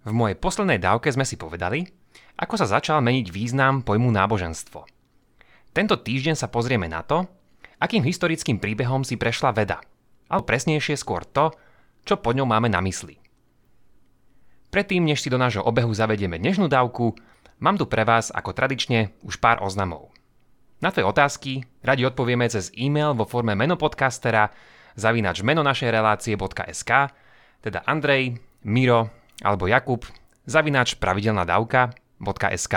V mojej poslednej dávke sme si povedali, ako sa začal meniť význam pojmu náboženstvo. Tento týždeň sa pozrieme na to, akým historickým príbehom si prešla veda, alebo presnejšie skôr to, čo pod ňou máme na mysli. Predtým, než si do nášho obehu zavedieme dnešnú dávku, mám tu pre vás ako tradične už pár oznamov. Na tvoje otázky radi odpovieme cez e-mail vo forme menopodcastera zavinač meno našej relácie.sk, teda Andrej, Miro alebo Jakub, zavinač pravidelnadavka.sk.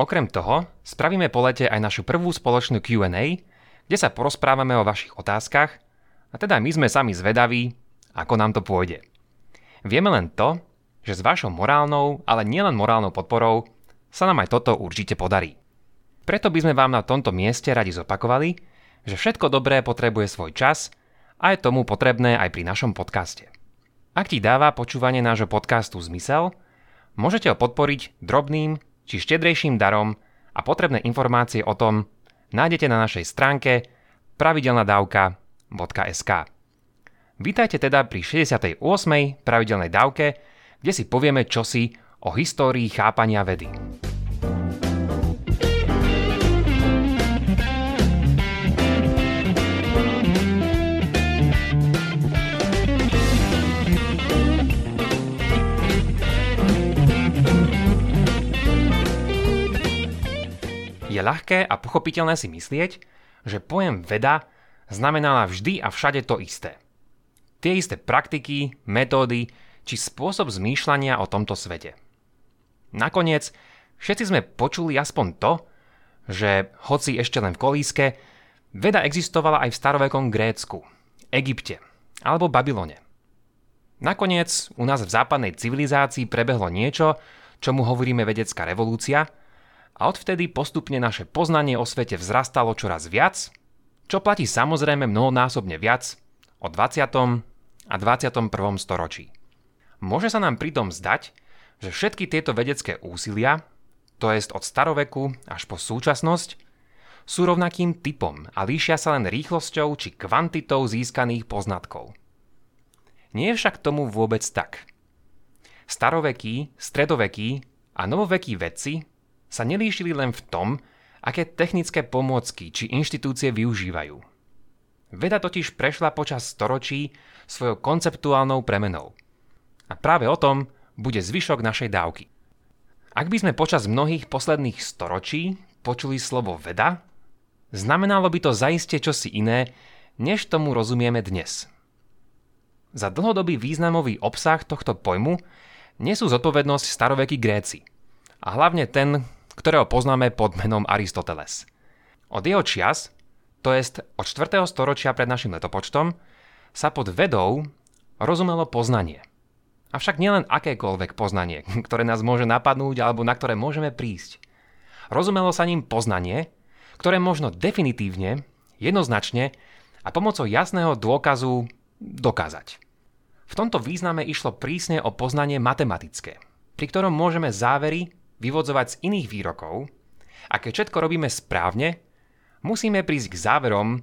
Okrem toho, spravíme po lete aj našu prvú spoločnú Q&A, kde sa porozprávame o vašich otázkach, a teda my sme sami zvedaví, ako nám to pôjde. Vieme len to, že s vašou morálnou, ale nielen morálnou podporou sa nám aj toto určite podarí. Preto by sme vám na tomto mieste radi zopakovali, že všetko dobré potrebuje svoj čas a je tomu potrebné aj pri našom podcaste. Ak ti dáva počúvanie nášho podcastu zmysel, môžete ho podporiť drobným či štedrejším darom a potrebné informácie o tom nájdete na našej stránke pravidelnadavka.sk. Vítajte teda pri 68. pravidelnej dávke, kde si povieme čosi o histórii chápania vedy. Ľahké a pochopiteľné si myslieť, že pojem veda znamenala vždy a všade to isté. Tie isté praktiky, metódy či spôsob zmýšľania o tomto svete. Nakoniec, všetci sme počuli aspoň to, že hoci ešte len v kolíske, veda existovala aj v starovekom Grécku, Egypte alebo Babylone. Nakoniec u nás v západnej civilizácii prebehlo niečo, čomu hovoríme vedecká revolúcia – a odvtedy postupne naše poznanie o svete vzrastalo čoraz viac, čo platí samozrejme mnohonásobne viac o 20. a 21. storočí. Môže sa nám pritom zdať, že všetky tieto vedecké úsilia, to jest od staroveku až po súčasnosť, sú rovnakým typom a líšia sa len rýchlosťou či kvantitou získaných poznatkov. Nie je však tomu vôbec tak. Starovekí, stredovekí a novovekí vedci sa nelíšili len v tom, aké technické pomôcky či inštitúcie využívajú. Veda totiž prešla počas storočí svojou konceptuálnou premenou. A práve o tom bude zvyšok našej dávky. Ak by sme počas mnohých posledných storočí počuli slovo veda, znamenalo by to zaiste čosi iné, než tomu rozumieme dnes. Za dlhodobý významový obsah tohto pojmu nesú zodpovednosť starovekí Gréci. A hlavne ten, ktorého poznáme pod menom Aristoteles. Od jeho čias, to jest od 4. storočia pred našim letopočtom, sa pod vedou rozumelo poznanie. Avšak nielen akékoľvek poznanie, ktoré nás môže napadnúť alebo na ktoré môžeme prísť. Rozumelo sa ním poznanie, ktoré možno definitívne, jednoznačne a pomocou jasného dôkazu dokázať. V tomto význame išlo prísne o poznanie matematické, pri ktorom môžeme závery vyvodzovať z iných výrokov a keď všetko robíme správne, musíme prísť k záverom,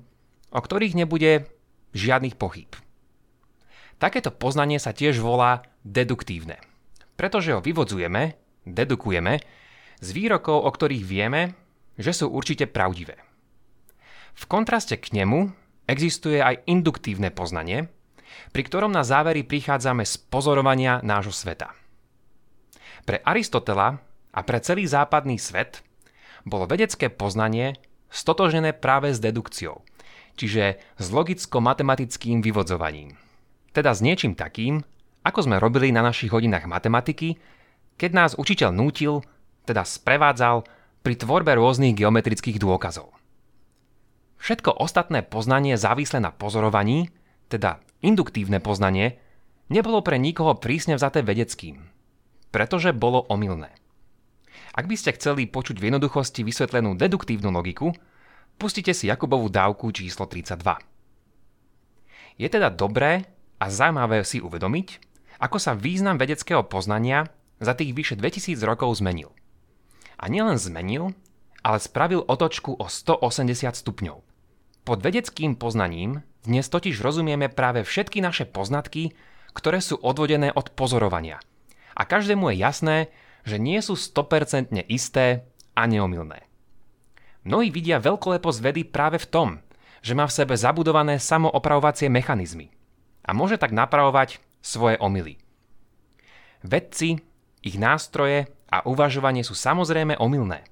o ktorých nebude žiadnych pochyb. Takéto poznanie sa tiež volá deduktívne, pretože ho vyvodzujeme, dedukujeme, z výrokov, o ktorých vieme, že sú určite pravdivé. V kontraste k nemu existuje aj induktívne poznanie, pri ktorom na závery prichádzame z pozorovania nášho sveta. Pre Aristotela a pre celý západný svet bolo vedecké poznanie stotožené práve s dedukciou, čiže s logicko-matematickým vyvodzovaním. Teda s niečím takým, ako sme robili na našich hodinách matematiky, keď nás učiteľ nútil, teda sprevádzal pri tvorbe rôznych geometrických dôkazov. Všetko ostatné poznanie závislé na pozorovaní, teda induktívne poznanie, nebolo pre nikoho prísne vzaté vedeckým, pretože bolo omylné. Ak by ste chceli počuť v jednoduchosti vysvetlenú deduktívnu logiku, pustite si Jakubovú dávku číslo 32. Je teda dobré a zaujímavé si uvedomiť, ako sa význam vedeckého poznania za tých vyše 2000 rokov zmenil. A nielen zmenil, ale spravil otočku o 180 stupňov. Pod vedeckým poznaním dnes totiž rozumieme práve všetky naše poznatky, ktoré sú odvodené od pozorovania, a každému je jasné, že nie sú 100% isté a neomilné. Mnohí vidia veľkoleposť vedy práve v tom, že má v sebe zabudované samoopravovacie mechanizmy a môže tak napravovať svoje omily. Vedci, ich nástroje a uvažovanie sú samozrejme omylné,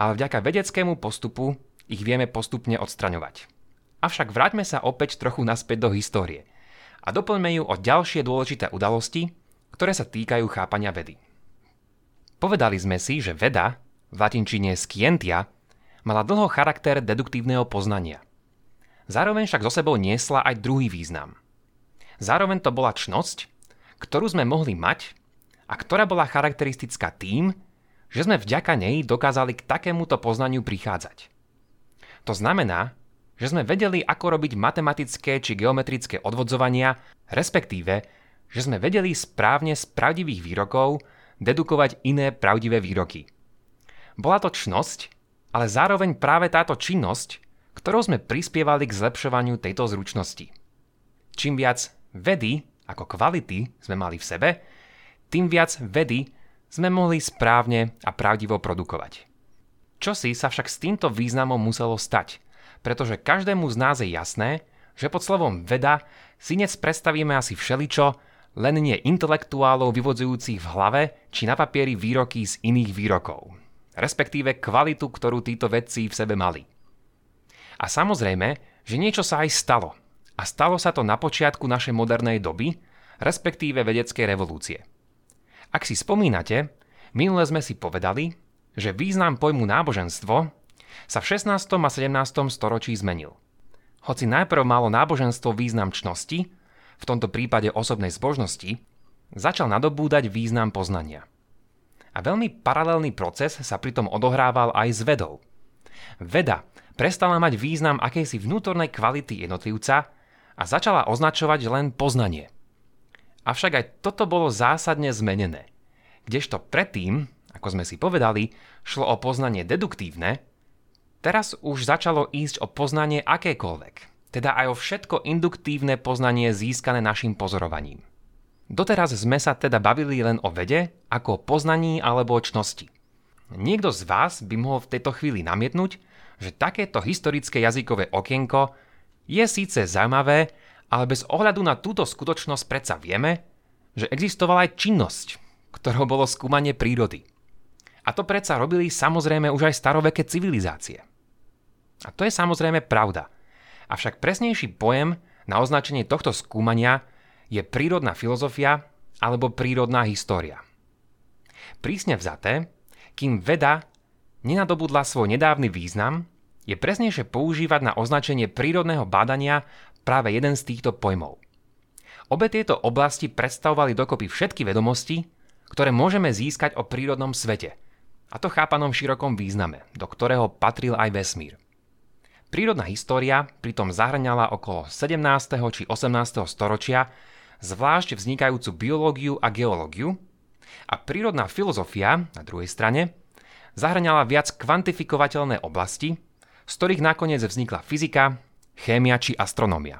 ale vďaka vedeckému postupu ich vieme postupne odstraňovať. Avšak vráťme sa opäť trochu naspäť do histórie a doplňme ju o ďalšie dôležité udalosti, ktoré sa týkajú chápania vedy. Povedali sme si, že veda, v latinčine scientia, mala dlho charakter deduktívneho poznania. Zároveň však zo sebou niesla aj druhý význam. Zároveň to bola čnosť, ktorú sme mohli mať a ktorá bola charakteristická tým, že sme vďaka nej dokázali k takémuto poznaniu prichádzať. To znamená, že sme vedeli, ako robiť matematické či geometrické odvodzovania, respektíve, že sme vedeli správne z pravdivých výrokov dedukovať iné pravdivé výroky. Bola to čnosť, ale zároveň práve táto činnosť, ktorou sme prispievali k zlepšovaniu tejto zručnosti. Čím viac vedy ako kvality sme mali v sebe, tým viac vedy sme mohli správne a pravdivo produkovať. Čo si sa však s týmto významom muselo stať, pretože každému z nás je jasné, že pod slovom veda si dnes predstavíme asi všeličo, len nie intelektuálov vyvodzujúcich v hlave či na papieri výroky z iných výrokov, respektíve kvalitu, ktorú títo vedci v sebe mali. A samozrejme, že niečo sa aj stalo. A stalo sa to na počiatku našej modernej doby, respektíve vedeckej revolúcie. Ak si spomínate, minule sme si povedali, že význam pojmu náboženstvo sa v 16. a 17. storočí zmenil. Hoci najprv malo náboženstvo význam čnosti, v tomto prípade osobnej zbožnosti, začal nadobúdať význam poznania. A veľmi paralelný proces sa pritom odohrával aj s vedou. Veda prestala mať význam akejsi vnútornej kvality jednotlivca a začala označovať len poznanie. Avšak aj toto bolo zásadne zmenené. Kdežto predtým, ako sme si povedali, šlo o poznanie deduktívne, teraz už začalo ísť o poznanie akékoľvek, teda aj o všetko induktívne poznanie získané našim pozorovaním. Doteraz sme sa teda bavili len o vede ako o poznaní alebo o čnosti. Niekto z vás by mohol v tejto chvíli namietnúť, že takéto historické jazykové okienko je síce zaujímavé, ale bez ohľadu na túto skutočnosť predsa vieme, že existovala aj činnosť, ktorou bolo skúmanie prírody. A to predsa robili samozrejme už aj staroveké civilizácie. A to je samozrejme pravda. Avšak presnejší pojem na označenie tohto skúmania je prírodná filozofia alebo prírodná história. Prísne vzaté, kým veda nenadobudla svoj nedávny význam, je presnejšie používať na označenie prírodného bádania práve jeden z týchto pojmov. Obe tieto oblasti predstavovali dokopy všetky vedomosti, ktoré môžeme získať o prírodnom svete, a to chápanom širokom význame, do ktorého patril aj vesmír. Prírodná história pritom zahrňala okolo 17. či 18. storočia zvlášť vznikajúcu biológiu a geológiu a prírodná filozofia na druhej strane zahrňala viac kvantifikovateľné oblasti, z ktorých nakoniec vznikla fyzika, chémia či astronómia.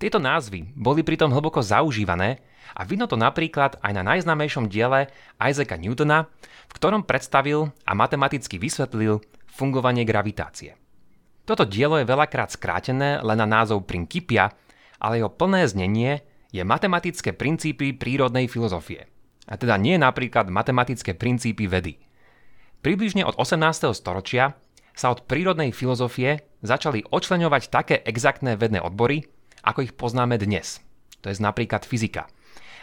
Tieto názvy boli pritom hlboko zaužívané a vidno to napríklad aj na najznámejšom diele Isaaca Newtona, v ktorom predstavil a matematicky vysvetlil fungovanie gravitácie. Toto dielo je veľakrát skrátené len na názov Principia, ale jeho plné znenie je matematické princípy prírodnej filozofie. A teda nie napríklad matematické princípy vedy. Približne od 18. storočia sa od prírodnej filozofie začali očleňovať také exaktné vedné odbory, ako ich poznáme dnes. To je napríklad fyzika.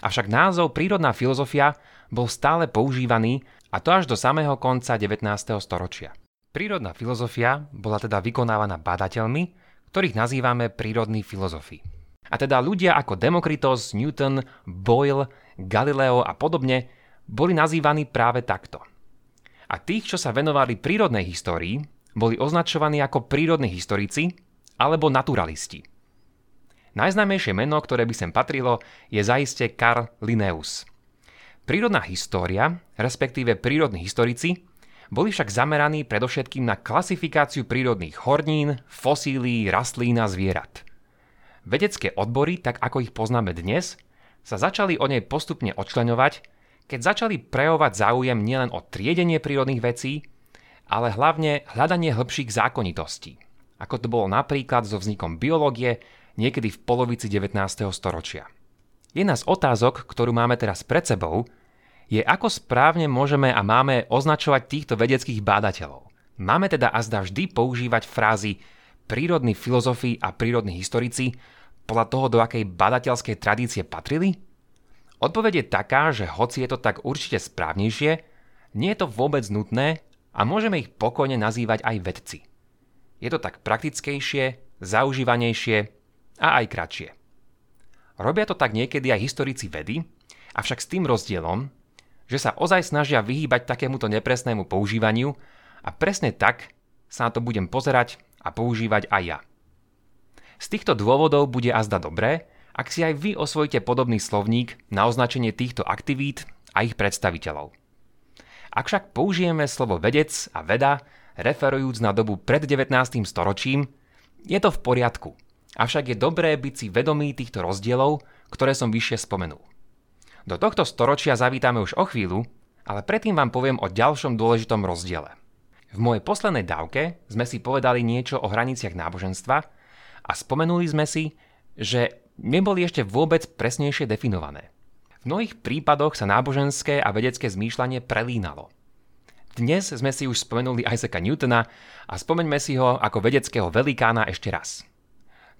Avšak názov prírodná filozofia bol stále používaný a to až do samého konca 19. storočia. Prírodná filozofia bola teda vykonávaná badateľmi, ktorých nazývame prírodní filozofi. A teda ľudia ako Demokritos, Newton, Boyle, Galileo a podobne boli nazývaní práve takto. A tých, čo sa venovali prírodnej histórii, boli označovaní ako prírodní historici alebo naturalisti. Najznámejšie meno, ktoré by sem patrilo, je zaiste Karl Linnaeus. Prírodná história, respektíve prírodní historici, boli však zameraní predovšetkým na klasifikáciu prírodných hornín, fosílií, rastlín a zvierat. Vedecké odbory, tak ako ich poznáme dnes, sa začali o nej postupne odčleňovať, keď začali prejavovať záujem nielen o triedenie prírodných vecí, ale hlavne hľadanie hĺbších zákonitostí, ako to bolo napríklad so vznikom biológie niekedy v polovici 19. storočia. Jedna z otázok, ktorú máme teraz pred sebou, je ako správne môžeme a máme označovať týchto vedeckých bádateľov. Máme teda azda vždy používať frázy prírodní filozofi a prírodní historici podľa toho, do akej badateľskej tradície patrili? Odpoveď je taká, že hoci je to tak určite správnejšie, nie je to vôbec nutné a môžeme ich pokojne nazývať aj vedci. Je to tak praktickejšie, zaužívanejšie a aj kratšie. Robia to tak niekedy aj historici vedy, avšak s tým rozdielom, že sa ozaj snažia vyhýbať takémuto nepresnému používaniu a presne tak sa na to budem pozerať a používať aj ja. Z týchto dôvodov bude azda dobré, ak si aj vy osvojíte podobný slovník na označenie týchto aktivít a ich predstaviteľov. Ak však použijeme slovo vedec a veda, referujúc na dobu pred 19. storočím, je to v poriadku. Avšak je dobré byť si vedomý týchto rozdielov, ktoré som vyššie spomenul. Do tohto storočia zavítame už o chvíľu, ale predtým vám poviem o ďalšom dôležitom rozdiele. V mojej poslednej dávke sme si povedali niečo o hraniciach náboženstva a spomenuli sme si, že neboli ešte vôbec presnejšie definované. V mnohých prípadoch sa náboženské a vedecké zmýšľanie prelínalo. Dnes sme si už spomenuli Isaaca Newtona a spomeňme si ho ako vedeckého velikána ešte raz.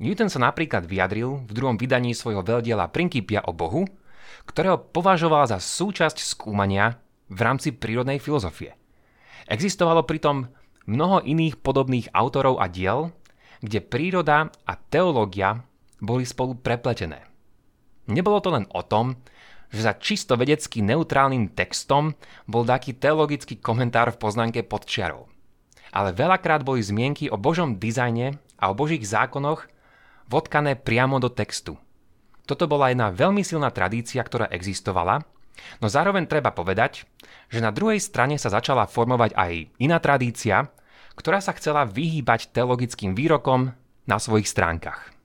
Newton sa napríklad vyjadril v druhom vydaní svojho veľdiela Principia o Bohu, ktorého považoval za súčasť skúmania v rámci prírodnej filozofie. Existovalo pritom mnoho iných podobných autorov a diel, kde príroda a teológia boli spolu prepletené. Nebolo to len o tom, že za čisto vedecky neutrálnym textom bol taký teologický komentár v poznámke pod čiarou. Ale veľakrát boli zmienky o Božom dizajne a o Božích zákonoch vodkané priamo do textu. Toto bola jedna veľmi silná tradícia, ktorá existovala, no zároveň treba povedať, že na druhej strane sa začala formovať aj iná tradícia, ktorá sa chcela vyhýbať teologickým výrokom na svojich stránkach.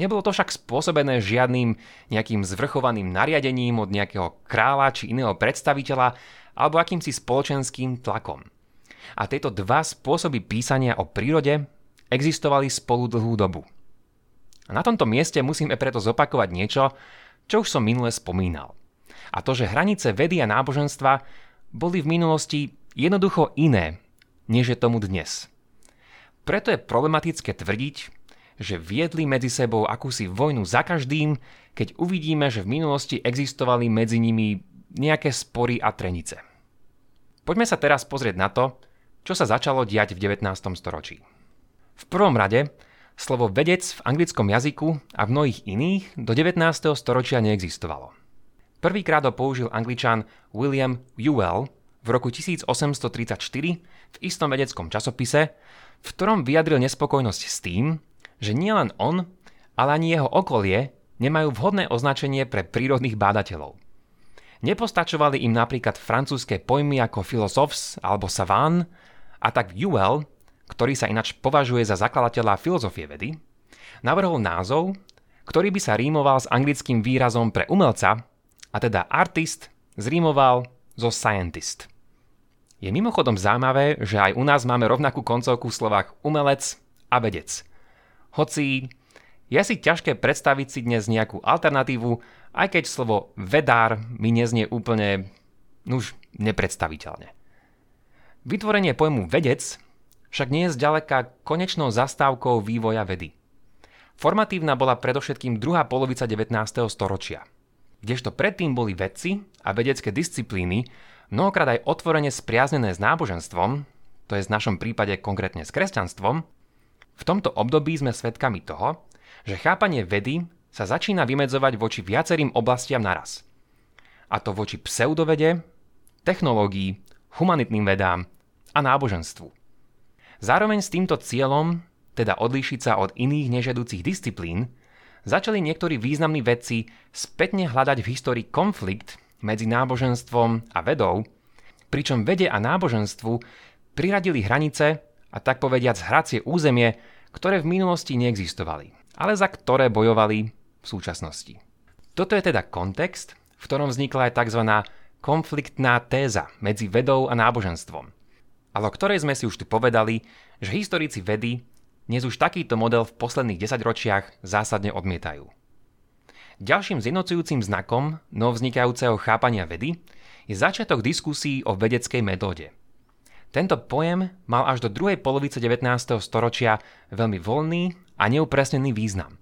Nebolo to však spôsobené žiadnym nejakým zvrchovaným nariadením od nejakého kráľa či iného predstaviteľa alebo akýmsi spoločenským tlakom. A tieto dva spôsoby písania o prírode existovali spolu dlhú dobu. A na tomto mieste musíme preto zopakovať niečo, čo už som minule spomínal. A to, že hranice vedy a náboženstva boli v minulosti jednoducho iné, než je tomu dnes. Preto je problematické tvrdiť, že viedli medzi sebou akúsi vojnu za každým, keď uvidíme, že v minulosti existovali medzi nimi nejaké spory a trenice. Poďme sa teraz pozrieť na to, čo sa začalo diať v 19. storočí. V prvom rade, slovo vedec v anglickom jazyku a v mnohých iných do 19. storočia neexistovalo. Prvýkrát ho použil angličan William Ewell v roku 1834 v istom vedeckom časopise, v ktorom vyjadril nespokojnosť s tým, že nielen on, ale ani jeho okolie nemajú vhodné označenie pre prírodných bádateľov. Nepostačovali im napríklad francúzske pojmy ako filosofs alebo savant a tak Ewell, ktorý sa inač považuje za zakladateľa filozofie vedy, navrhol názov, ktorý by sa rímoval s anglickým výrazom pre umelca, a teda artist zrímoval zo scientist. Je mimochodom zaujímavé, že aj u nás máme rovnakú koncovku v slovách umelec a vedec – hoci je si ťažké predstaviť si dnes nejakú alternatívu, aj keď slovo vedár mi neznie úplne už nepredstaviteľne. Vytvorenie pojmu vedec však nie je zďaleka konečnou zastávkou vývoja vedy. Formatívna bola predovšetkým druhá polovica 19. storočia, kdežto predtým boli vedci a vedecké disciplíny mnohokrát aj otvorene spriaznené s náboženstvom, to je v našom prípade konkrétne s kresťanstvom, v tomto období sme svedkami toho, že chápanie vedy sa začína vymedzovať voči viacerým oblastiam naraz. A to voči pseudovede, technológii, humanitným vedám a náboženstvu. Zároveň s týmto cieľom, teda odlíšiť sa od iných nežiaducich disciplín, začali niektorí významní vedci spätne hľadať v histórii konflikt medzi náboženstvom a vedou, pričom vede a náboženstvu priradili hranice a tak povediac hracie územie, ktoré v minulosti neexistovali, ale za ktoré bojovali v súčasnosti. Toto je teda kontext, v ktorom vznikla aj tzv. konfliktná téza medzi vedou a náboženstvom, ale o ktorej sme si už tu povedali, že historici vedy dnes už takýto model v posledných desaťročiach zásadne odmietajú. Ďalším zjednocujúcim znakom novznikajúceho chápania vedy je začiatok diskusí o vedeckej metóde. Tento pojem mal až do druhej polovice 19. storočia veľmi voľný a neupresnený význam.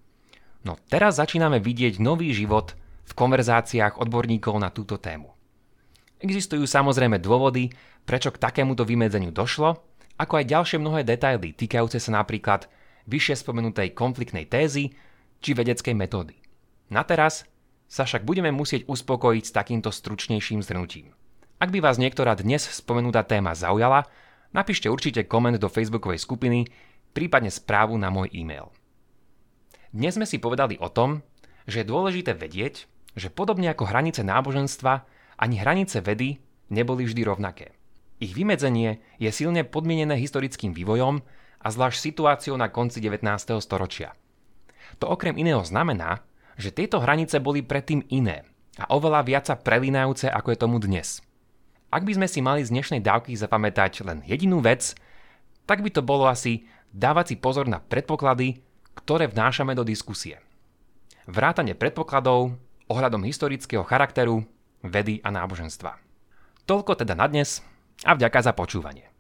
No teraz začíname vidieť nový život v konverzáciách odborníkov na túto tému. Existujú samozrejme dôvody, prečo k takémuto vymedzeniu došlo, ako aj ďalšie mnohé detaily týkajúce sa napríklad vyššie spomenutej konfliktnej tézy či vedeckej metódy. Na teraz sa však budeme musieť uspokojiť s takýmto stručnejším zhrnutím. Ak by vás niektorá dnes spomenutá téma zaujala, napíšte určite koment do facebookovej skupiny, prípadne správu na môj e-mail. Dnes sme si povedali o tom, že je dôležité vedieť, že podobne ako hranice náboženstva, ani hranice vedy neboli vždy rovnaké. Ich vymedzenie je silne podmienené historickým vývojom a zvlášť situáciou na konci 19. storočia. To okrem iného znamená, že tieto hranice boli predtým iné a oveľa viac sa prelínajúce ako je tomu dnes. Ak by sme si mali z dnešnej dávky zapamätať len jedinú vec, tak by to bolo asi dávať si pozor na predpoklady, ktoré vnášame do diskusie. Vrátanie predpokladov ohľadom historického charakteru, vedy a náboženstva. Toľko teda na dnes a vďaka za počúvanie.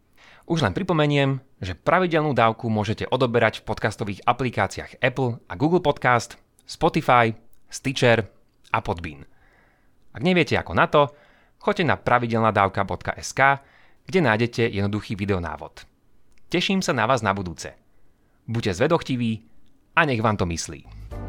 Už len pripomeniem, že pravidelnú dávku môžete odoberať v podcastových aplikáciách Apple a Google Podcast, Spotify, Stitcher a Podbean. Ak neviete ako na to, choďte na pravidelnadavka.sk, kde nájdete jednoduchý videonávod. Teším sa na vás na budúce. Buďte zvedochtiví a nech vám to myslí.